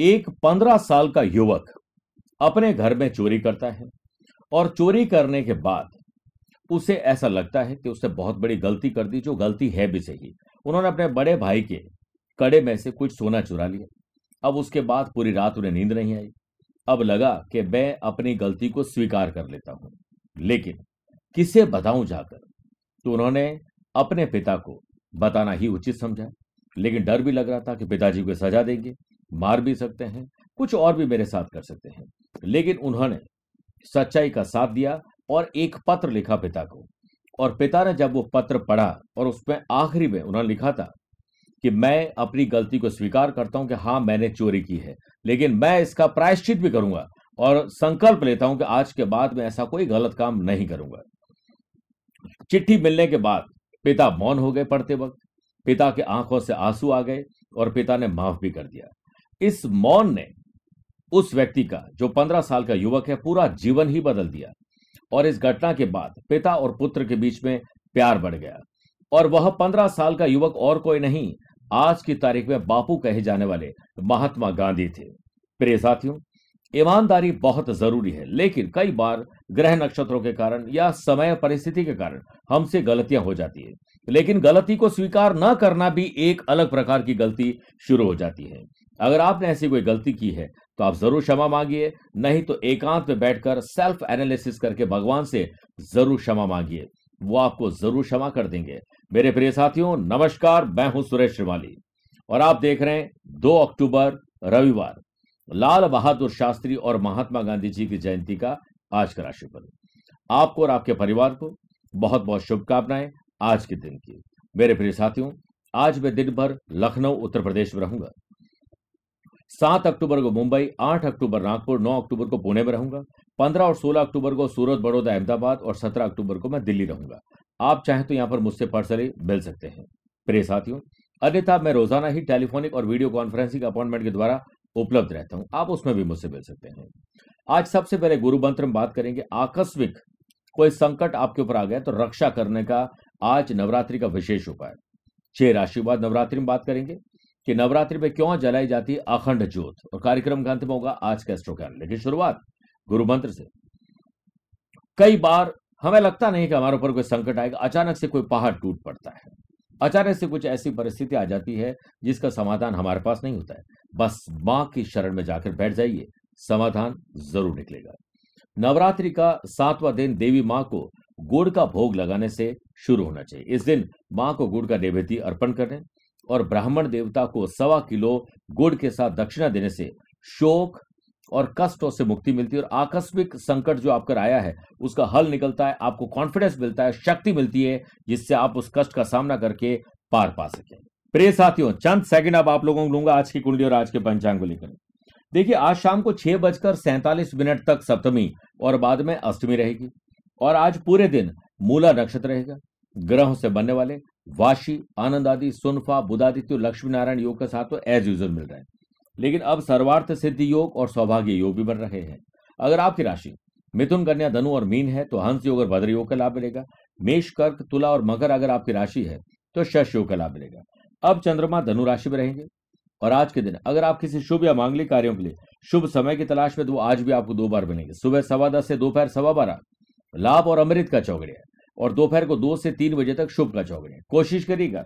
एक पंद्रह साल का युवक अपने घर में चोरी करता है और चोरी करने के बाद उसे ऐसा लगता है कि उसने बहुत बड़ी गलती कर दी, जो गलती है भी सही। उन्होंने अपने बड़े भाई के कड़े में से कुछ सोना चुरा लिया। अब उसके बाद पूरी रात उन्हें नींद नहीं आई। अब लगा कि मैं अपनी गलती को स्वीकार कर लेता हूँ। लेकिन किसे बताऊँ जाकर? तो उन्होंने अपने पिता को बताना ही उचित समझा। लेकिन डर भी लग रहा था कि पिताजी को सजा देंगे। मार भी सकते हैं, कुछ और भी मेरे साथ कर सकते हैं। लेकिन उन्होंने सच्चाई का साथ दिया और एक पत्र लिखा पिता को। और पिता ने जब वो पत्र पढ़ा और उसमें आखिरी में उन्होंने लिखा था कि मैं अपनी गलती को स्वीकार करता हूँ कि हाँ मैंने चोरी की है, लेकिन मैं इसका प्रायश्चित भी करूँगा और संकल्प लेता हूँ कि आज के बाद मैं ऐसा कोई गलत काम नहीं करूँगा। चिट्ठी मिलने के बाद पिता मौन हो गए पढ़ते वक्त, पिता के आँखों से आँसू आ गए और पिता ने माफ़ भी कर दिया। इस मौन ने उस व्यक्ति का, जो पंद्रह साल का युवक है, पूरा जीवन ही बदल दिया और इस घटना के बाद पिता और पुत्र के बीच में प्यार बढ़ गया। और वह पंद्रह साल का युवक और कोई नहीं, आज की तारीख में बापू कहे जाने वाले महात्मा गांधी थे। प्रिय साथियों, ईमानदारी बहुत ज़रूरी है, लेकिन कई बार ग्रह नक्षत्रों के कारण या समय परिस्थिति के कारण हमसे गलतियाँ हो जाती है। लेकिन गलती को स्वीकार न करना भी एक अलग प्रकार की गलती शुरू हो जाती है। अगर आपने ऐसी कोई गलती की है तो आप ज़रूर क्षमा मांगिए, नहीं तो एकांत में बैठकर सेल्फ एनालिसिस करके भगवान से ज़रूर क्षमा मांगिए। वो आपको ज़रूर क्षमा कर देंगे। मेरे प्रिय साथियों, नमस्कार, मैं हूँ सुरेश श्रीमाली। और आप देख रहे हैं, दो अक्टूबर, रविवार। लाल बहादुर शास्त्री और महात्मा गांधी जी की जयंती का आज का राशिफल। आपको और आपके परिवार को बहुत बहुत शुभकामनाएँ आज के दिन की। मेरे प्रिय साथियों, आज मैं दिन भर लखनऊ, उत्तर प्रदेश में रहूँगा। सात अक्टूबर को मुंबई, आठ अक्टूबर नागपुर, नौ अक्टूबर को पुणे में रहूँगा, पंद्रह और सोलह अक्टूबर को सूरत, बड़ौदा, अहमदाबाद और सत्रह अक्टूबर को मैं दिल्ली रहूँगा। आप चाहें तो यहाँ पर मुझसे पर्सनली मिल सकते हैं। प्रिय साथियों, अन्यथा मैं रोज़ाना ही टेलीफोनिक और वीडियो कॉन्फ्रेंसिंग अपॉइंटमेंट के द्वारा उपलब्ध रहता हूँ। आप उसमें भी मुझसे मिल सकते हैं। आज सबसे पहले गुरु मंत्र में बात करेंगे, आकस्मिक कोई संकट आपके ऊपर आ गया तो रक्षा करने का आज नवरात्रि का विशेष उपाय। छह राशि बाद नवरात्रि में बात करेंगे कि नवरात्रि में क्यों जलाई जाती अखंड ज्योत? और कार्यक्रम का अंत में होगा आज का एस्ट्रो लेकिन शुरुआत गुरु मंत्र से। कई बार हमें लगता नहीं कि हमारे ऊपर कोई संकट आएगा। अचानक से कोई पहाड़ टूट पड़ता है। अचानक से कुछ ऐसी परिस्थिति आ जाती है जिसका समाधान हमारे पास नहीं होता है। बस माँ की शरण में जाकर बैठ जाइए। समाधान ज़रूर निकलेगा। नवरात्रि का सातवां दिन देवी माँ को गुड़ का भोग लगाने से शुरू होना चाहिए। इस दिन माँ को गुड़ का नैवेद्य अर्पण करें। और ब्राह्मण देवता को सवा किलो गुड़ के साथ दक्षिणा देने से शोक और कष्टों से मुक्ति मिलती है। और आकस्मिक संकट जो आपकर आया है, उसका हल निकलता है, आपको कॉन्फिडेंस मिलता है, शक्ति मिलती है, जिससे आप उस कष्ट का सामना करके पार पा सकें। प्रिय साथियों, चंद सेकंड अब आप लोगों को लूँगा आज की कुंडली और आज के पंचांग को लेकर। देखिए, आज शाम को छह बजकर सैंतालीस मिनट तक सप्तमी और बाद में अष्टमी रहेगी। और आज पूरे दिन मूला नक्षत्र रहेगा, ग्रहों से बनने वाले वाशी, आनंद आदि, सुनफा, बुधादित्य लक्ष्मी नारायण योग के साथ तो एज यूजल मिल रहे हैं। लेकिन अब सर्वार्थ सिद्धि योग और सौभाग्य योग भी बन रहे हैं। अगर आपकी राशि मिथुन, कन्या, धनु और मीन है तो हंस योग और भद्र योग का लाभ मिलेगा। मेष, कर्क, तुला और मकर अगर आपकी राशि है तो शश योग का लाभ मिलेगा। अब चंद्रमा धनु राशि में रहेंगे। और आज के दिन अगर आप किसी शुभ या मांगलिक कार्यों के लिए शुभ समय की तलाश में तो आज भी आपको दो बार मिलेंगे। सुबह सवा दस से दोपहर सवा बारह। लाभ और अमृत का चौगड़िया और दोपहर को दो से तीन बजे तक शुभ का चौगड़िया कोशिश करिएगा,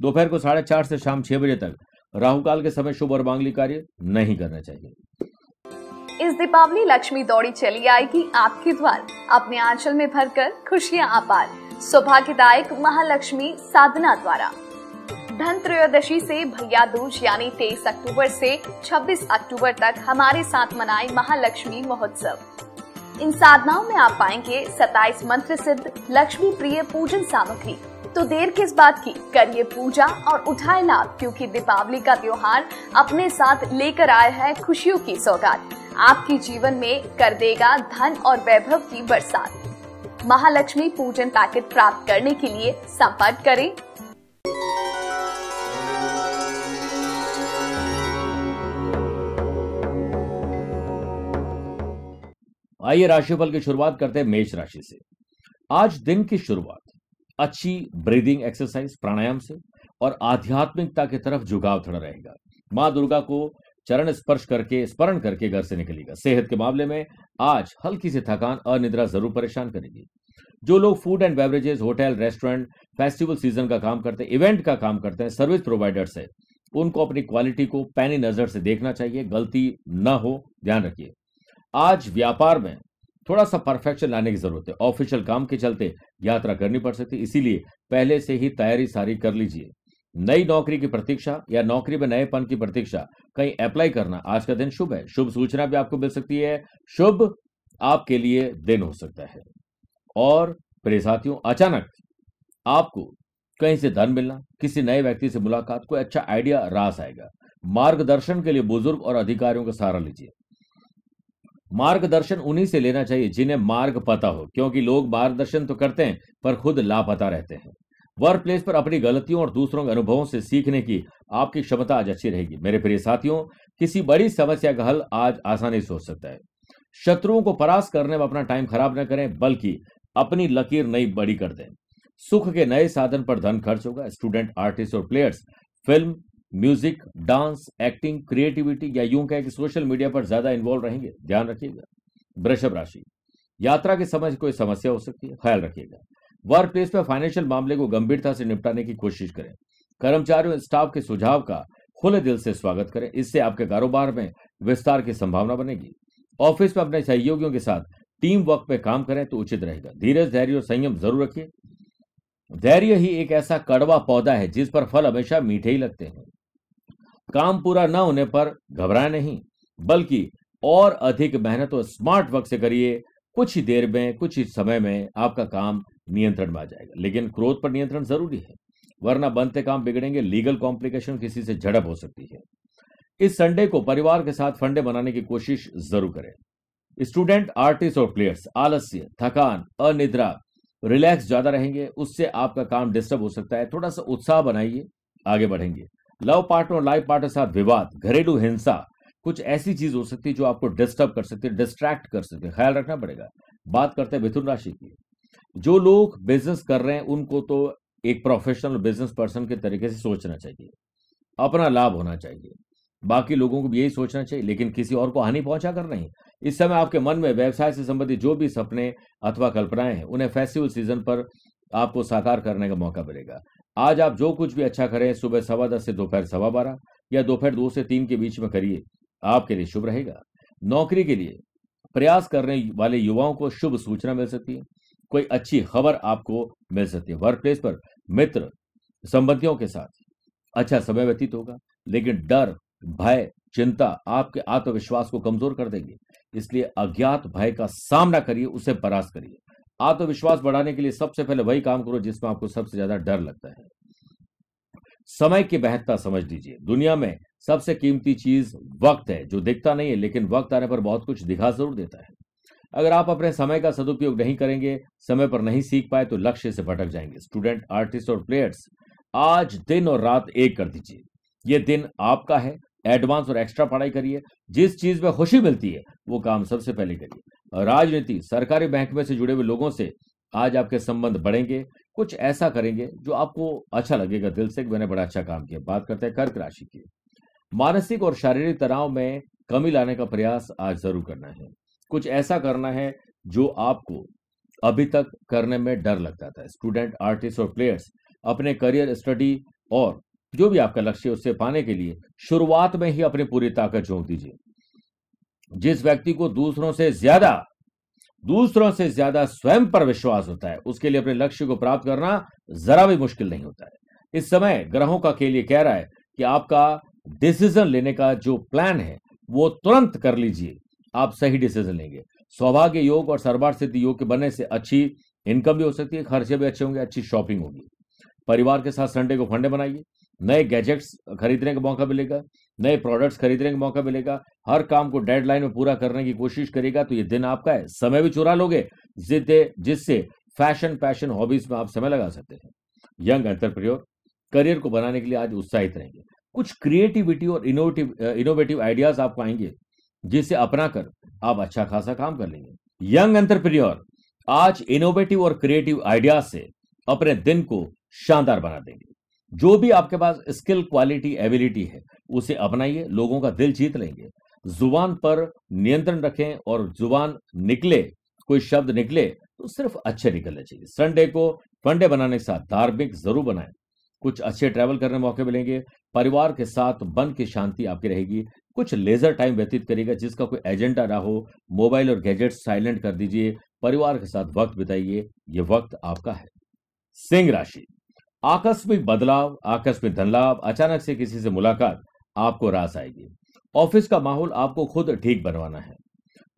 दोपहर को साढ़े चार से शाम छह बजे तक राहुकाल के समय शुभ और मांगली कार्य नहीं करना चाहिए। इस दीपावली लक्ष्मी दौड़ी चली आएगी आपके द्वार। अपने आंचल में भरकर खुशियाँ अपार सौभाग्यदायक महालक्ष्मी साधना द्वारा। धन त्रयोदशी से भैया दूज, यानी तेईस अक्टूबर से 26 अक्टूबर तक हमारे साथ मनाए महालक्ष्मी महोत्सव। इन साधनाओं में आप पाएँगे 27 मंत्र सिद्ध, लक्ष्मी प्रिय पूजन सामग्री। तो देर किस बात की? करिए पूजा और उठाए लाभ, क्योंकि दीपावली का त्योहार अपने साथ लेकर आया है खुशियों की सौगात। आपके जीवन में कर देगा धन और वैभव की बरसात। महालक्ष्मी पूजन पैकेट प्राप्त करने के लिए संपर्क करें। आइए राशिफल की शुरुआत करते हैं मेष राशि से। आज दिन की शुरुआत, अच्छी ब्रीदिंग एक्सरसाइज प्राणायाम से और आध्यात्मिकता की तरफ़ झुकाव थोड़ा रहेगा। माँ दुर्गा को चरण स्पर्श करके, स्मरण करके घर से निकलेगा सेहत के मामले में आज हल्की सी थकान, अनिद्रा ज़रूर परेशान करेगी। जो लोग food and beverages hotel restaurant festival season का काम करते हैं इवेंट का काम करते हैं सर्विस प्रोवाइडर्स है, उनको अपनी क्वालिटी को पैनी नज़र से देखना चाहिए। गलती न हो, ध्यान रखिए। आज व्यापार में थोड़ा सा परफेक्शन लाने की ज़रूरत है। ऑफिशियल काम के चलते यात्रा करनी पड़ सकती है, इसीलिए पहले से ही तैयारी सारी कर लीजिए। नई नौकरी की प्रतीक्षा या नौकरी में नएपन की प्रतीक्षा कहीं अप्लाई करना आज का दिन शुभ है। शुभ सूचना भी आपको मिल सकती है। शुभ आपके लिए दिन हो सकता है। और प्रिय साथियों, अचानक आपको कहीं से धन मिलना, किसी नए व्यक्ति से मुलाकात, कोई अच्छा आइडिया रास आएगा। मार्गदर्शन के लिए बुज़ुर्ग और अधिकारियों का सहारा लीजिए। मार्गदर्शन उन्हीं से लेना चाहिए जिन्हें मार्ग पता हो, क्योंकि लोग मार्गदर्शन तो करते हैं, पर खुद लापता रहते हैं। वर्क प्लेस पर अपनी गलतियों और दूसरों के अनुभवों से सीखने की आपकी क्षमता आज अच्छी रहेगी। मेरे प्रिय साथियों, किसी बड़ी समस्या का हल आज आसानी से हो सकता है। शत्रुओं को परास्त करने में अपना टाइम खराब न करें, बल्कि अपनी लकीर नई बड़ी कर दें। सुख के नए साधन पर धन खर्च होगा। स्टूडेंट आर्टिस्ट और players film music, dance, acting, creativity, या यूँ कहें कि सोशल मीडिया पर ज़्यादा इन्वॉल्व रहेंगे, ध्यान रखिएगा। वृषभ राशि, यात्रा के समय कोई समस्या हो सकती है, ख्याल रखिएगा। वर्क प्लेस में फाइनेंशियल मामले को गंभीरता से निपटाने की कोशिश करें। कर्मचारियों स्टाफ के सुझाव का खुले दिल से स्वागत करें। इससे आपके कारोबार में विस्तार की संभावना बनेगी। ऑफ़िस में अपने सहयोगियों के साथ टीम वर्क पे काम करें तो उचित रहेगा। धीरज, धैर्य और संयम ज़रूर रखिए। धैर्य ही एक ऐसा कड़वा पौधा है जिस पर फल हमेशा मीठे ही लगते हैं। काम पूरा न होने पर घबराए नहीं, बल्कि और अधिक मेहनत और स्मार्ट वर्क से करिए। कुछ ही देर में, कुछ ही समय में आपका काम नियंत्रण में आ जाएगा। लेकिन क्रोध पर नियंत्रण ज़रूरी है, वरना बनते काम बिगड़ेंगे, लीगल कॉम्प्लिकेशन किसी से झड़प हो सकती है। इस संडे को परिवार के साथ फंडे बनाने की कोशिश ज़रूर करें। स्टूडेंट, आर्टिस्ट और प्लेयर्स, आलस्य, थकान, अनिद्रा, रिलैक्स ज़्यादा रहेंगे, उससे आपका काम डिस्टर्ब हो सकता है। थोड़ा सा उत्साह बनाइए, आगे बढ़ेंगे। लव पार्टनर और लाइफ पार्टनर साथ विवाद, घरेलू हिंसा, कुछ ऐसी चीज़ हो सकती है जो आपको डिस्टर्ब कर सकती है डिस्ट्रैक्ट कर सकती है। ख्याल रखना पड़ेगा। बात करते हैं मिथुन राशि की। जो लोग बिज़नेस कर रहे हैं, उनको तो एक प्रोफेशनल बिज़नेस पर्सन के तरीके से सोचना चाहिए। अपना लाभ होना चाहिए। बाकी लोगों को भी यही सोचना चाहिए, लेकिन किसी और को हानि पहुँचा कर नहीं। इस समय आपके मन में व्यवसाय से संबंधित जो भी सपने अथवा कल्पनाएँ हैं, उन्हें फेस्टिवल सीज़न पर आपको साकार करने का मौका मिलेगा। आज आप जो कुछ भी अच्छा करें, सुबह सवा दस से दोपहर सवा बारह, या दोपहर दो से तीन के बीच में करिए। आपके लिए शुभ रहेगा। नौकरी के लिए प्रयास करने वाले युवाओं को शुभ सूचना मिल सकती है। कोई अच्छी खबर आपको मिल सकती है। वर्क प्लेस पर मित्र, संबंधियों के साथ। अच्छा समय व्यतीत होगा, लेकिन डर, भय, चिंता आपके आत्मविश्वास को कमज़ोर कर देंगे। इसलिए अज्ञात भय का सामना करिए, उसे परास्त करिए। आत्मविश्वास बढ़ाने के लिए सबसे पहले वही काम करो जिसमें आपको सबसे ज़्यादा डर लगता है। समय की महत्ता समझ लीजिए। दुनिया में सबसे कीमती चीज़ वक्त है, जो दिखता नहीं है, लेकिन वक्त आने पर बहुत कुछ दिखा ज़रूर देता है। अगर आप अपने समय का सदुपयोग नहीं करेंगे, समय पर नहीं सीख पाए तो लक्ष्य से भटक जाएँगे। स्टूडेंट, आर्टिस्ट और प्लेयर्स, आज दिन और रात एक कर दीजिए। ये दिन आपका है एडवांस और एक्स्ट्रा पढ़ाई करिए, जिस चीज़ में खुशी मिलती है, वो काम सबसे पहले करिए। राजनीति, सरकारी महकमे से जुड़े हुए लोगों से आज आपके संबंध बढ़ेंगे, कुछ ऐसा करेंगे जो आपको अच्छा लगेगा दिल से मैंने बड़ा अच्छा काम किया। बात करते हैं कर्क राशि की। मानसिक और शारीरिक तनाव में कमी लाने का प्रयास आज ज़रूर करना है। कुछ ऐसा करना है जो आपको अभी तक करने में डर लगता था। स्टूडेंट, आर्टिस्ट और प्लेयर्स अपने करियर स्टडी और जो भी आपका लक्ष्य है, उससे पाने के लिए शुरुआत में ही अपनी पूरी ताकत झोंक दीजिए। जिस व्यक्ति को दूसरों से ज़्यादा, दूसरों से ज़्यादा स्वयं पर विश्वास होता है, उसके लिए अपने लक्ष्य को प्राप्त करना जरा भी मुश्किल नहीं होता है। इस समय ग्रहों का खेल ये कह रहा है कि आपका डिसीज़न लेने का जो प्लान है, वो तुरंत कर लीजिए। आप सही डिसीज़न लेंगे। सौभाग्य योग और सरबार सिद्धि योग के बनने से अच्छी इनकम भी हो सकती है, खर्चे भी अच्छे होंगे, अच्छी शॉपिंग होगी। परिवार के साथ संडे को फंडे बनाइए। नए गैजेट्स खरीदने का मौका मिलेगा, नए प्रोडक्ट्स खरीदने का मौका मिलेगा, हर काम को डेडलाइन में पूरा करने की कोशिश करेगा तो ये दिन आपका है। समय भी चुरा लोगे जिससे फ़ैशन पैशन हॉबीज में आप समय लगा सकते हैं। यंग एंटरप्रियोर करियर को बनाने के लिए आज उत्साहित रहेंगे। कुछ क्रिएटिविटी और इनोवेटिव इनोवेटिव आइडियाज़ आपको आएँगे, जिसे अपनाकर आप अच्छा खासा काम कर लेंगे। यंग एंटरप्रियोर आज इनोवेटिव और क्रिएटिव आइडियाज़ से अपने दिन को शानदार बना देंगे। जो भी आपके पास स्किल, क्वालिटी, एबिलिटी है, उसे अपनाइए, लोगों का दिल जीत लेंगे। ज़ुबान पर नियंत्रण रखें और ज़ुबान निकले, कोई शब्द निकले तो सिर्फ़ अच्छे निकलने चाहिए। संडे को फंडे बनाने के साथ धार्मिक ज़रूर बनाएँ। कुछ अच्छे ट्रैवल करने मौके मिलेंगे। परिवार के साथ मन की शांति आपकी रहेगी। कुछ लेजर टाइम व्यतीत करेगा जिसका कोई एजेंडा ना हो। मोबाइल और गैजेट साइलेंट कर दीजिए। परिवार के साथ वक्त बिताइए। ये वक्त आपका है। सिंह राशि। आकस्मिक बदलाव आकस्मिक धन लाभ अचानक से किसी से मुलाकात आपको रास आएगी। ऑफ़िस का माहौल आपको खुद ठीक बनवाना है।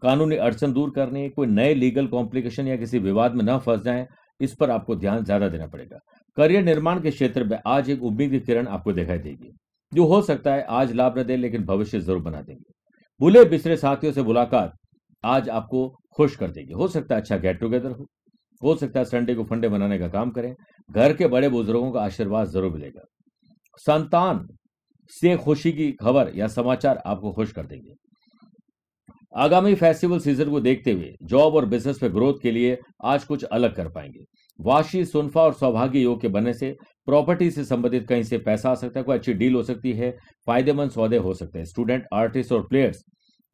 कानूनी अड़चन दूर करने, कोई नए लीगल कॉम्प्लिकेशन या किसी विवाद में न फंस जाए, इस पर आपको ध्यान ज़्यादा देना पड़ेगा। करियर निर्माण के क्षेत्र में आज एक उम्मीद की किरण आपको दिखाई देगी। जो हो सकता है आज लाभ न दे, लेकिन भविष्य ज़रूर बना देंगे। बुले बिसरे साथियों से मुलाकात आज आपको खुश कर देगी। हो सकता है अच्छा गेट टुगेदर हो। हो सकता है संडे को फंडे बनाने का काम करें। घर के बड़े बुज़ुर्गों का आशीर्वाद ज़रूर मिलेगा। संतान से खुशी की खबर या समाचार आपको खुश कर देंगे। आगामी फेस्टिवल सीज़न को देखते हुए जॉब और बिज़नेस में ग्रोथ के लिए आज कुछ अलग कर पाएँगे। वाशी, सुनफा और सौभाग्य योग के बनने से प्रॉपर्टी से संबंधित कहीं से पैसा आ सकता है, कोई अच्छी डील हो सकती है, फ़ायदेमंद सौदे हो सकते हैं। स्टूडेंट आर्टिस्ट और प्लेयर्स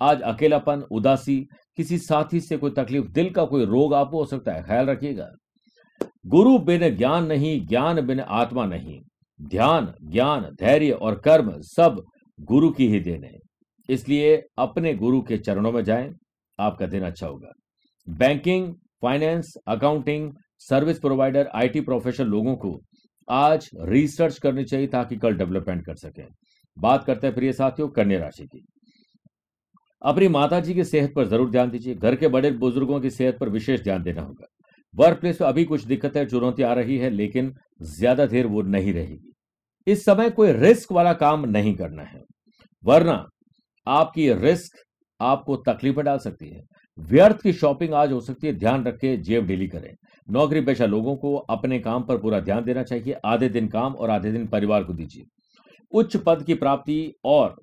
आज अकेलापन, उदासी, किसी साथी से कोई तकलीफ़, दिल का कोई रोग आपको हो सकता है, ख्याल रखिएगा। गुरु बिन ज्ञान नहीं, ज्ञान बिन आत्मा नहीं। ध्यान, ज्ञान, धैर्य और कर्म सब गुरु की ही देन है। इसलिए अपने गुरु के चरणों में जाएँ, आपका दिन अच्छा होगा। Banking, finance, accounting, service provider, IT professional लोगों को आज रिसर्च करनी चाहिए ताकि कल डेवलपमेंट कर सकें। बात करते हैं प्रिय साथियों, कन्या राशि की। अपनी माता जी की सेहत पर ज़रूर ध्यान दीजिए। घर के बड़े बुज़ुर्गों की सेहत पर विशेष ध्यान देना होगा। वर्क प्लेस पर अभी कुछ दिक्कतें चुनौती आ रही है, लेकिन ज़्यादा देर वो नहीं रहेगी। इस समय कोई रिस्क वाला काम नहीं करना है। वरना आपकी रिस्क आपको तकलीफ़ डाल सकती है। व्यर्थ की शॉपिंग आज हो सकती है, ध्यान रखे जेब ढीली करें। नौकरी पेशा लोगों को अपने काम पर पूरा ध्यान देना चाहिए। आधे दिन काम और आधे दिन परिवार को दीजिए। उच्च पद की प्राप्ति और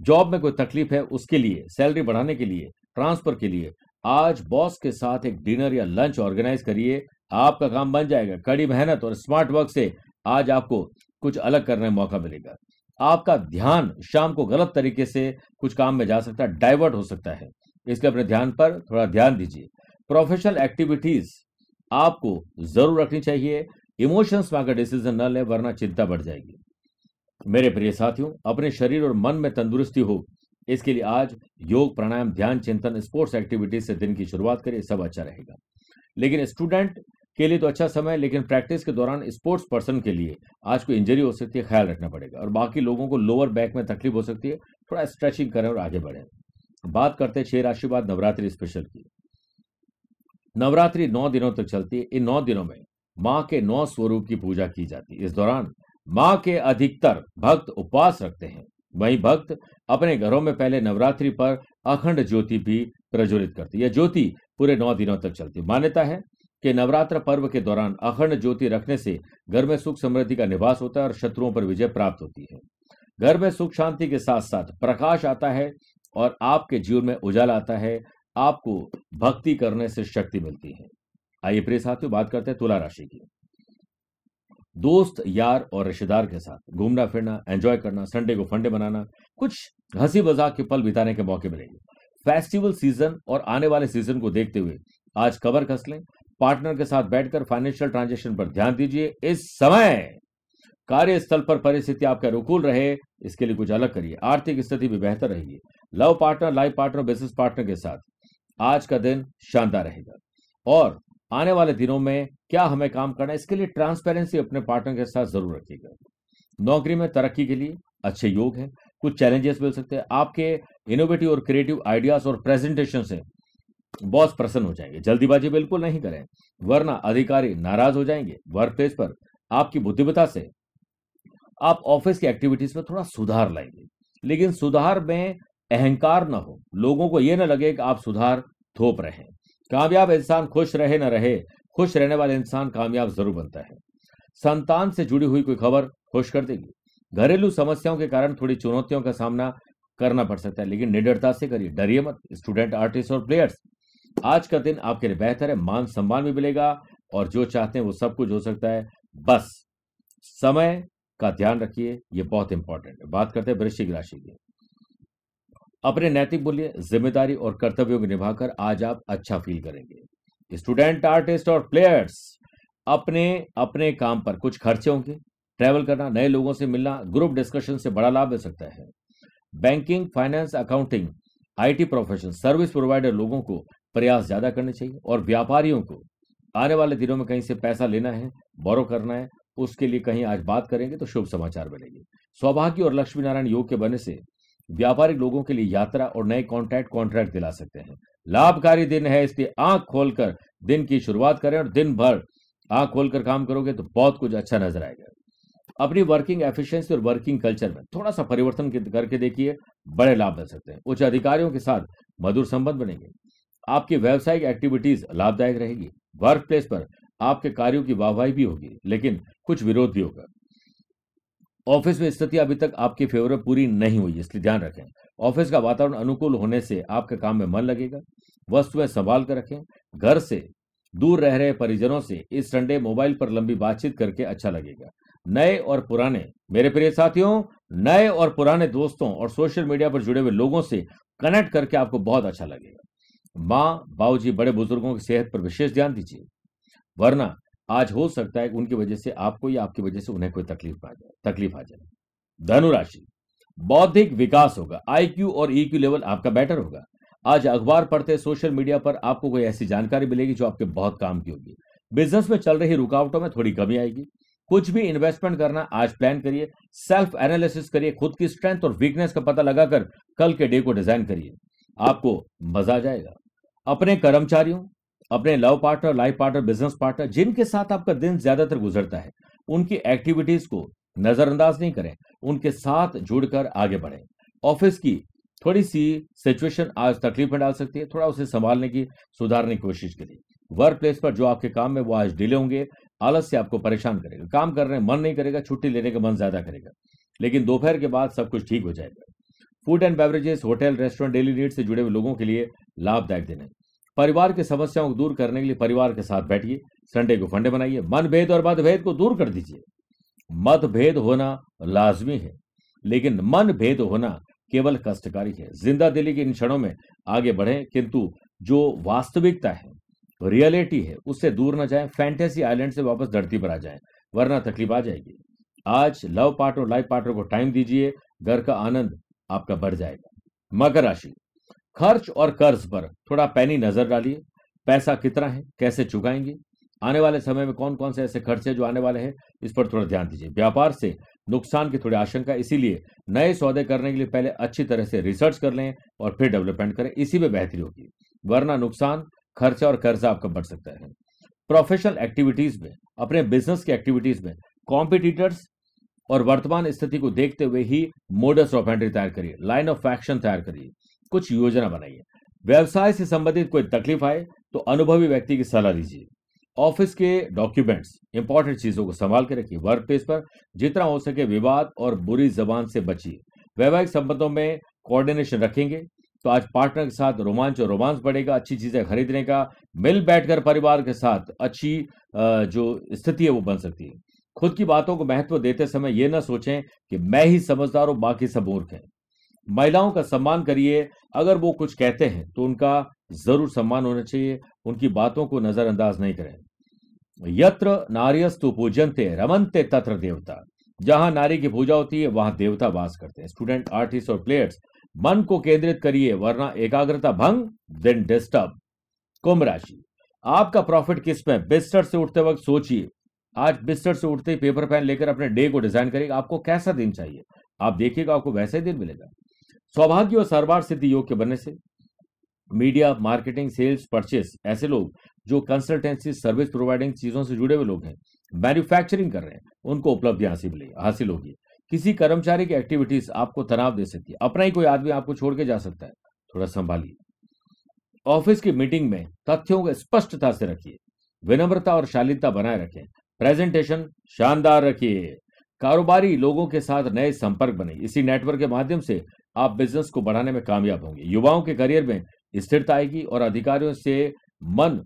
जॉब में कोई तकलीफ़ है, उसके लिए, सैलरी बढ़ाने के लिए, ट्रांसफ़र के लिए आज बॉस के साथ एक डिनर या लंच ऑर्गेनाइज करिए। आपका काम बन जाएगा। कड़ी मेहनत और स्मार्ट वर्क से आज आपको कुछ अलग करने का मौका मिलेगा। आपका ध्यान शाम को गलत तरीके से कुछ काम में जा सकता है, डाइवर्ट हो सकता है। इसलिए अपने ध्यान पर थोड़ा ध्यान दीजिए। प्रोफेशनल एक्टिविटीज़ आपको ज़रूर रखनी चाहिए। इमोशंस में अगर डिसीज़न न ले, वरना चिंता बढ़ जाएगी। मेरे प्रिय साथियों, अपने शरीर और मन में तंदुरुस्ती हो। इसके लिए आज योग, प्राणायाम, ध्यान, चिंतन स्पोर्ट्स एक्टिविटीज़ से दिन की शुरुआत करिए, सब अच्छा रहेगा। लेकिन स्टूडेंट के लिए तो अच्छा समय, लेकिन प्रैक्टिस के दौरान स्पोर्ट्स पर्सन के लिए आज कोई इंजरी हो सकती है, ख्याल रखना पड़ेगा। और बाकी लोगों को लोअर बैक में तकलीफ़ हो सकती है, थोड़ा स्ट्रेचिंग करें और आगे बढ़ें। बात करते हैं छह राशि बाद नवरात्रि स्पेशल की। नवरात्रि नौ दिनों तक चलती है। इन नौ दिनों में माँ के नौ स्वरूप की पूजा की जाती है। इस दौरान माँ के अधिकतर भक्त उपवास रखते हैं। वहीं भक्त अपने घरों में पहले नवरात्रि पर अखंड ज्योति भी प्रज्वलित करती यह ज्योति पूरे नौ दिनों तक चलती मान्यता है कि नवरात्र पर्व के दौरान अखंड ज्योति रखने से घर में सुख समृद्धि का निवास होता है और शत्रुओं पर विजय प्राप्त होती है। घर में सुख शांति के साथ साथ प्रकाश आता है और आपके जीवन में उजाला आता है। आपको भक्ति करने से शक्ति मिलती है। आइए प्रिय साथियों, बात करते हैं तुला राशि की। दोस्त, यार और रिश्तेदार के साथ। घूमना, फिरना एंजॉय करना संडे को फंडे बनाना, कुछ हँसी मज़ाक के पल बिताने के मौके मिलेंगे। फेस्टिवल सीज़न और आने वाले सीज़न को देखते हुए आज कवर कस लें। पार्टनर के साथ बैठकर फाइनेंशियल ट्रांजेक्शन पर ध्यान दीजिए। इस समय कार्यस्थल पर परिस्थिति आपका अनुकूल रहे, इसके लिए कुछ अलग करिए। आर्थिक स्थिति भी बेहतर रहेगी love partner life partner business partner के साथ आज का दिन शानदार रहेगा। और आने वाले दिनों में क्या हमें काम करना है? इसके लिए ट्रांसपेरेंसी अपने पार्टनर के साथ ज़रूर रखिएगा नौकरी में तरक्की के लिए अच्छे योग है, कुछ चैलेंजेस मिल सकते हैं। आपके इनोवेटिव और क्रिएटिव आइडियाज़ और प्रेजेंटेशन से बॉस प्रसन्न हो जाएँगे। जल्दीबाजी बिल्कुल नहीं करें, वरना अधिकारी नाराज़ हो जाएँगे। वर्क प्लेस पर आपकी बुद्धिमता से आप ऑफ़िस की एक्टिविटीज़ में थोड़ा सुधार लाएँगे। लेकिन सुधार में अहंकार ना हो। लोगों को यह ना लगे कि आप सुधार थोप रहे हैं। कामयाब इंसान खुश रहे ना रहे खुश रहने वाले इंसान कामयाब ज़रूर बनता है। संतान से जुड़ी हुई कोई खबर खुश कर देगी। घरेलू समस्याओं के कारण थोड़ी चुनौतियों का सामना करना पड़ सकता है, लेकिन निडरता से करिए, डरिए मत। स्टूडेंट, आर्टिस्ट और प्लेयर्स, आज का दिन आपके लिए बेहतर है, मान सम्मान भी मिलेगा और जो चाहते हैं वो सब कुछ हो सकता है। बस समय का ध्यान रखिए, ये बहुत इंपॉर्टेंट है। बात करते हैं वृश्चिक राशि की। अपने नैतिक मूल्य, ज़िम्मेदारी और कर्तव्यों को निभाकर आज आप अच्छा फील करेंगे। स्टूडेंट, आर्टिस्ट और प्लेयर्स अपने अपने काम पर कुछ खर्चे होंगे। ट्रैवल करना, नए लोगों से मिलना, ग्रुप डिस्कशन से बड़ा लाभ मिल सकता है। Banking, finance, accounting, IT profession, service provider लोगों को प्रयास ज़्यादा करने चाहिए और व्यापारियों को। आने वाले दिनों में कहीं से पैसा लेना है बोरो करना है, उसके लिए कहीं आज बात करेंगे तो शुभ समाचार मिलेंगे। सौभाग्य और लक्ष्मी नारायण योग के बनने से व्यापारिक लोगों के लिए यात्रा और नए कॉन्ट्रैक्ट कॉन्ट्रैक्ट दिला सकते हैं। लाभकारी दिन है, इसलिए आँख खोलकर दिन की शुरुआत करें और दिन भर आँख खोलकर काम करोगे तो बहुत कुछ अच्छा नज़र आएगा। अपनी वर्किंग एफिशिएंसी और वर्किंग कल्चर में थोड़ा सा परिवर्तन करके देखिए, बड़े लाभ मिल सकते हैं। उच्च अधिकारियों के साथ मधुर संबंध बनेंगे। आपकी व्यावसायिक एक्टिविटीज़ लाभदायक रहेगी। वर्क प्लेस पर आपके कार्यों की वाहवाही भी होगी, लेकिन कुछ विरोध भी होगा। ऑफ़िस में स्थिति अभी तक आपके फेवर में पूरी नहीं हुई, इसलिए ध्यान रखें। ऑफ़िस का वातावरण अनुकूल होने से आपके काम में मन लगेगा। वस्तुएँ संभाल कर रखें। घर से दूर रह रहे परिजनों से इस संडे मोबाइल पर लंबी बातचीत करके अच्छा लगेगा। नए और पुराने, मेरे प्रिय साथियों, नए और पुराने दोस्तों और सोशल मीडिया पर जुड़े हुए लोगों से कनेक्ट करके आपको बहुत अच्छा लगेगा। माँ बाबूजी बड़े बुज़ुर्गों की सेहत पर विशेष ध्यान दीजिए, वरना आज हो सकता है उनकी वजह से आपको या आपकी वजह से उन्हें कोई तकलीफ़ आ जाए, तकलीफ़ आ जाए। धनुराशि, बौद्धिक विकास होगा आईक्यू और ईक्यू लेवल आपका बेटर होगा। आज अखबार पढ़ते सोशल मीडिया पर आपको कोई ऐसी जानकारी मिलेगी जो आपके बहुत काम की होगी। बिज़नेस में चल रही रुकावटों में थोड़ी कमी आएगी। कुछ भी इन्वेस्टमेंट करना आज प्लान करिए। सेल्फ एनालिसिस करिए। खुद की स्ट्रेंथ और वीकनेस का पता लगाकर कल के डे को डिज़ाइन करिए। आपको मज़ा आ जाएगा। अपने कर्मचारियों, अपने love partner life partner business partner जिनके साथ आपका दिन ज़्यादातर गुजरता है, उनकी एक्टिविटीज़ को नजरअंदाज नहीं करें। उनके साथ जुड़कर आगे बढ़ें। ऑफ़िस की थोड़ी सी सिचुएशन आज तकलीफ़ में डाल सकती है, थोड़ा उसे संभालने की, सुधारने की कोशिश करिए। वर्क प्लेस पर जो आपके काम में वो आज डिले होंगे, आलस से आपको परेशान करेगा। काम करने मन नहीं करेगा, छुट्टी लेने का मन ज़्यादा करेगा। लेकिन दोपहर के बाद सब कुछ ठीक हो जाएगा। Food and beverages hotel restaurant daily need से जुड़े हुए लोगों के लिए लाभदायक दिन है। परिवार की समस्याओं को दूर करने के लिए परिवार के साथ बैठिए संडे को फंडे बनाइए, मनभेद और मतभेद को दूर कर दीजिए। मतभेद होना लाजमी है, लेकिन मन भेद होना केवल कष्टकारी है। ज़िंदा दिली के इन क्षणों में आगे बढ़े, किंतु जो वास्तविकता है, रियलिटी है, उससे दूर न जाए, फैंटेसी आइलैंड से वापस धरती पर आ जाए, वरना तकलीफ़ आ जाएगी। आज लव पार्टनर लाइफ पार्टनर को टाइम दीजिए, घर का आनंद आपका बढ़ जाएगा। मकर राशि, खर्च और कर्ज पर थोड़ा पैनी नज़र डालिए, पैसा कितना है, कैसे चुकाएँगे, आने वाले समय में कौन कौन से ऐसे खर्चे जो आने वाले हैं, इस पर थोड़ा ध्यान दीजिए। व्यापार से नुकसान की थोड़ी आशंका, इसीलिए नए सौदे करने के लिए पहले अच्छी तरह से रिसर्च कर लें और फिर डेवलपमेंट करें। इसी में बेहतरी होगी, वरना नुकसान खर्चा और कर्जा आपका बढ़ सकता है। प्रोफेशनल एक्टिविटीज़ में, अपने बिज़नेस की एक्टिविटीज़ में कॉम्पिटिटर्स और वर्तमान स्थिति को देखते हुए ही मोडस ऑफ़ एंट्री तैयार करिए लाइन ऑफ़ एक्शन तैयार करिए, कुछ योजना बनाइए। व्यवसाय से संबंधित कोई तकलीफ़ आए तो अनुभवी व्यक्ति की सलाह लीजिए ऑफ़िस के डॉक्यूमेंट्स, इंपॉर्टेंट चीज़ों को संभाल के रखिए वर्क प्लेस पर जितना हो सके विवाद और बुरी जबान से बचिए। वैवाहिक संबंधों में कोऑर्डिनेशन रखेंगे तो आज पार्टनर के साथ रोमांच और रोमांस बढ़ेगा, अच्छी चीज़ें खरीदने का, मिल बैठकर परिवार के साथ अच्छी जो स्थिति है वो बन सकती है। खुद की बातों को महत्व देते समय ये ना सोचें कि मैं ही समझदार हूँ, बाकी सब मूर्ख हैं। महिलाओं का सम्मान करिए, अगर वो कुछ कहते हैं तो उनका ज़रूर सम्मान होना चाहिए, उनकी बातों को नजरअंदाज नहीं करें। यत्र नारियस्तु पूजनते रमनते तत्र देवता। जहाँ नारी की पूजा होती है, वहाँ देवता वास करते हैं। स्टूडेंट आर्टिस्ट और प्लेयर्स मन को केंद्रित करिए, वरना एकाग्रता भंग देन डिस्टर्ब कुंभ राशि। आपका प्रॉफिट किसमें बिस्तर से उठते वक्त सोचिए। आज बिस्तर से उठते ही पेपर पेन लेकर अपने डे को डिज़ाइन करिएगा आपको कैसा दिन चाहिए? आप देखिएगा, आपको वैसा ही दिन मिलेगा। सौभाग्य और सरबार सिद्धि योग के बनने से मीडिया, मार्केटिंग, सेल्स, परचेस, ऐसे लोग जो कंसल्टेंसी, सर्विस प्रोवाइडिंग चीज़ों से जुड़े हुए लोग हैं, मैन्युफैक्चरिंग कर रहे हैं, उनको उपलब्धि हासिल हासिल होगी। किसी कर्मचारी की एक्टिविटीज़ आपको तनाव दे सकती है। अपना ही कोई आदमी आपको छोड़ के जा सकता है। थोड़ा संभालिए। ऑफ़िस की मीटिंग में तथ्यों को स्पष्टता से रखिए। विनम्रता और शालीनता बनाए रखें। प्रेजेंटेशन शानदार रखिए। कारोबारी लोगों के साथ नए संपर्क बने। इसी नेटवर्क के माध्यम से आप बिज़नेस को बढ़ाने में कामयाब होंगे। युवाओं के करियर में स्थिरता आएगी और अधिकारियों से मन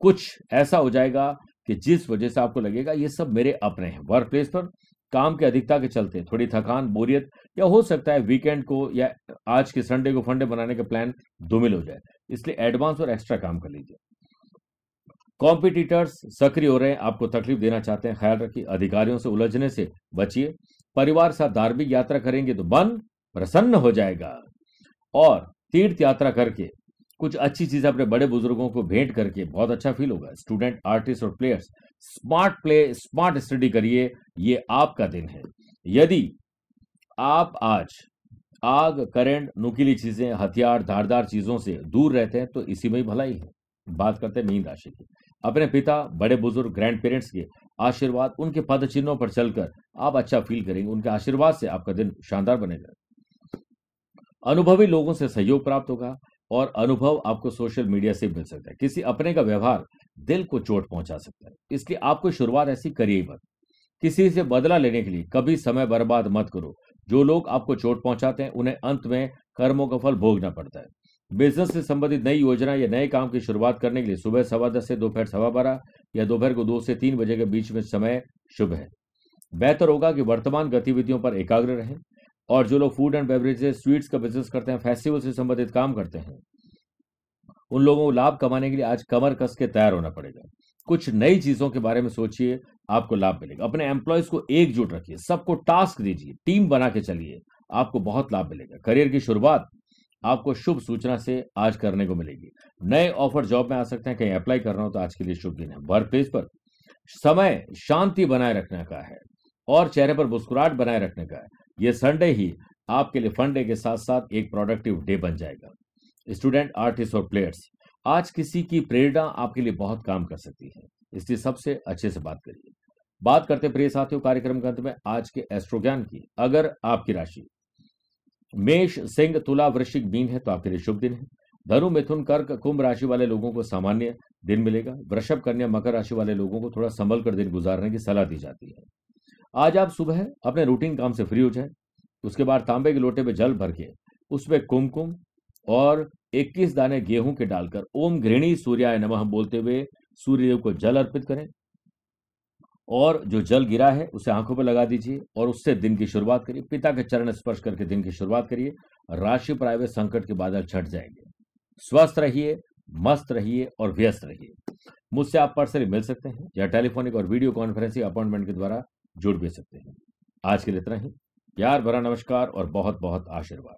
कुछ ऐसा हो जाएगा कि जिस वजह से आपको लगेगा ये सब मेरे अपने हैं। वर्क प्लेस पर काम के अधिकता के चलते थोड़ी थकान, बोरियत या हो सकता है वीकेंड को या आज के संडे को फंडे बनाने का प्लान धूमिल हो जाए। इसलिए एडवांस और एक्स्ट्रा काम कर लीजिए। कॉम्पिटिटर्स सक्रिय हो रहे हैं, आपको तकलीफ़ देना चाहते हैं, ख्याल रखिए, अधिकारियों से उलझने से बचिए। परिवार साथ धार्मिक यात्रा करेंगे तो मन प्रसन्न हो जाएगा। और तीर्थ यात्रा करके, कुछ अच्छी चीज़ अपने बड़े बुज़ुर्गों को भेंट करके बहुत अच्छा फील होगा। स्टूडेंट आर्टिस्ट और players smart play smart study करिए, ये आपका दिन है। यदि आप आज आग करंट नुकीली चीज़ें, हथियार, धारदार चीज़ों से दूर रहते हैं तो इसी में ही भलाई है। बात करते हैं मीन राशि की। अपने पिता, बड़े बुज़ुर्ग ग्रैंड पेरेंट्स के आशीर्वाद, उनके पद चिन्हों पर चलकर आप अच्छा फील करेंगे, उनके आशीर्वाद से आपका दिन शानदार बनेगा। अनुभवी लोगों से सहयोग प्राप्त होगा और अनुभव आपको सोशल मीडिया से मिल सकता है। किसी अपने का व्यवहार दिल को चोट पहुँचा सकता है। इसलिए आपको शुरुआत ऐसी करिए मत। किसी से बदला लेने के लिए कभी समय बर्बाद मत करो। जो लोग आपको चोट पहुंचाते हैं, उन्हें अंत में कर्मों का फल भोगना पड़ता है। बिज़नेस से संबंधित नई योजना या नए काम की शुरुआत करने के लिए सुबह सवा दस से दोपहर सवा बारह या दोपहर को दो से तीन बजे के बीच में समय शुभ है। बेहतर होगा कि वर्तमान गतिविधियों पर एकाग्र रहें। और जो लोग फ़ूड एंड बेवरेजेस स्वीट्स का बिज़नेस करते हैं फेस्टिवल से संबंधित काम करते हैं, उन लोगों को लाभ कमाने के लिए आज कमर कस के तैयार होना पड़ेगा। कुछ नई चीज़ों के बारे में सोचिए, आपको लाभ मिलेगा। अपने एम्प्लॉयज़ को एकजुट रखिए, सबको टास्क दीजिए टीम बना के चलिए, आपको बहुत लाभ मिलेगा। करियर की शुरुआत आपको शुभ सूचना से आज करने को मिलेगी। नए ऑफ़र जॉब में आ सकते हैं, कहीं अप्लाई कर रहा हो तो आज के लिए शुभ दिन है। वर्क प्लेस पर समय, शांति बनाए रखने का है और चेहरे पर मुस्कुराहट बनाए रखने का है। ये संडे ही आपके लिए फंडे के साथ साथ एक प्रोडक्टिव डे बन जाएगा। स्टूडेंट आर्टिस्ट और प्लेयर्स आज किसी की प्रेरणा आपके लिए बहुत काम कर सकती है। इसलिए सबसे अच्छे से बात करिए। बात करते प्रिय साथियों कार्यक्रम के अंत में, आज के एस्ट्रो ज्ञान की। अगर आपकी राशि मेष, सिंह, तुला, वृश्चिक, मीन है तो आपके लिए शुभ दिन है। धनु, मिथुन, कर्क, कुंभ राशि वाले लोगों को सामान्य दिन मिलेगा। वृषभ, कन्या, मकर राशि वाले लोगों को थोड़ा संभल कर दिन गुजारने की सलाह दी जाती है। आज आप सुबह अपने रूटीन काम से फ्री हो जाए, उसके बाद तांबे के लोटे में जल भर के, उसमें कुमकुम और 21 दाने गेहूँ के डालकर ओम घृणी सूर्याय नमः बोलते हुए सूर्यदेव को जल अर्पित करें। और जो जल गिरा है, उसे आँखों पर लगा दीजिए और उससे दिन की शुरुआत करिए। पिता के चरण स्पर्श करके दिन की शुरुआत करिए। राशि प्राय संकट के बादल छट जाएँगे। स्वस्थ रहिए, मस्त रहिए और व्यस्त रहिए। मुझसे आप पर्सनली मिल सकते हैं या टेलीफोनिक और वीडियो कॉन्फ्रेंसिंग अपॉइंटमेंट के द्वारा जुड़ भी सकते हैं। आज के लिए इतना ही। प्यार भरा नमस्कार और बहुत बहुत आशीर्वाद।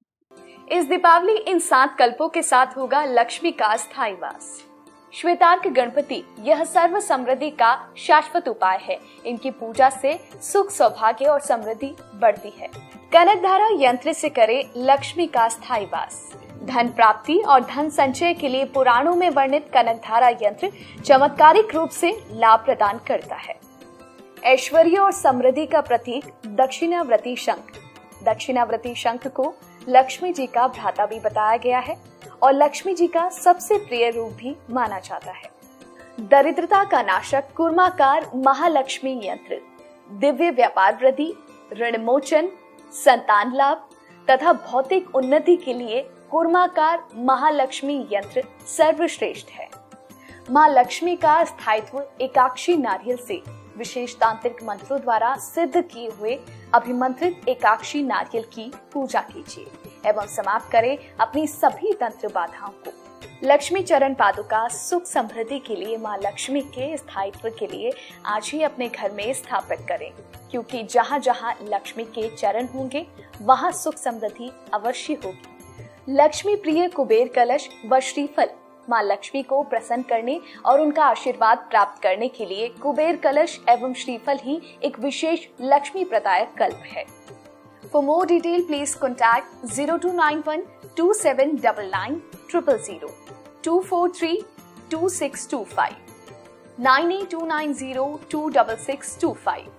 इस दीपावली इन सात कल्पों के साथ होगा लक्ष्मी का स्थायी वास। श्वेतार्क गणपति, यह सर्व समृद्धि का शाश्वत उपाय है। इनकी पूजा से सुख सौभाग्य और समृद्धि बढ़ती है। कनक धारा यंत्र से करे लक्ष्मी का स्थायी वास। धन प्राप्ति और धन संचय के लिए पुराणों में वर्णित कनक धारा यंत्र चमत्कारिक रूप से लाभ प्रदान करता है। ऐश्वर्य और समृद्धि का प्रतीक दक्षिणाव्रती शंख। दक्षिणाव्रती शंख को लक्ष्मी जी का भ्राता भी बताया गया है और लक्ष्मी जी का सबसे प्रिय रूप भी माना जाता है। दरिद्रता का नाशक कुर्माकार महालक्ष्मी यंत्र। दिव्य व्यापार वृद्धि, ऋण मोचन, संतान लाभ तथा भौतिक उन्नति के लिए कुर्माकार महालक्ष्मी यंत्र सर्वश्रेष्ठ है। माँ लक्ष्मी का स्थायित्व एकाक्षी नारियल से विशेष तांत्रिक मंत्रों द्वारा सिद्ध किए हुए अभिमंत्रित एकाक्षी नारियल की पूजा कीजिए एवं समाप्त करें अपनी सभी तंत्र बाधाओं को। लक्ष्मी चरण पादुका सुख समृद्धि के लिए, माँ लक्ष्मी के स्थायित्व के लिए आज ही अपने घर में स्थापित करें, क्योंकि जहाँ जहाँ लक्ष्मी के चरण होंगे, वहाँ सुख समृद्धि अवश्य होगी। लक्ष्मी प्रिय कुबेर कलश व श्रीफल माँ लक्ष्मी को प्रसन्न करने और उनका आशीर्वाद प्राप्त करने के लिए कुबेर कलश एवं श्रीफल ही एक विशेष लक्ष्मी प्रदायक कल्प है। For more detail please contact zero two nine one two seven double nine triple zero two four three two six two five nine eight two nine zero two double six two five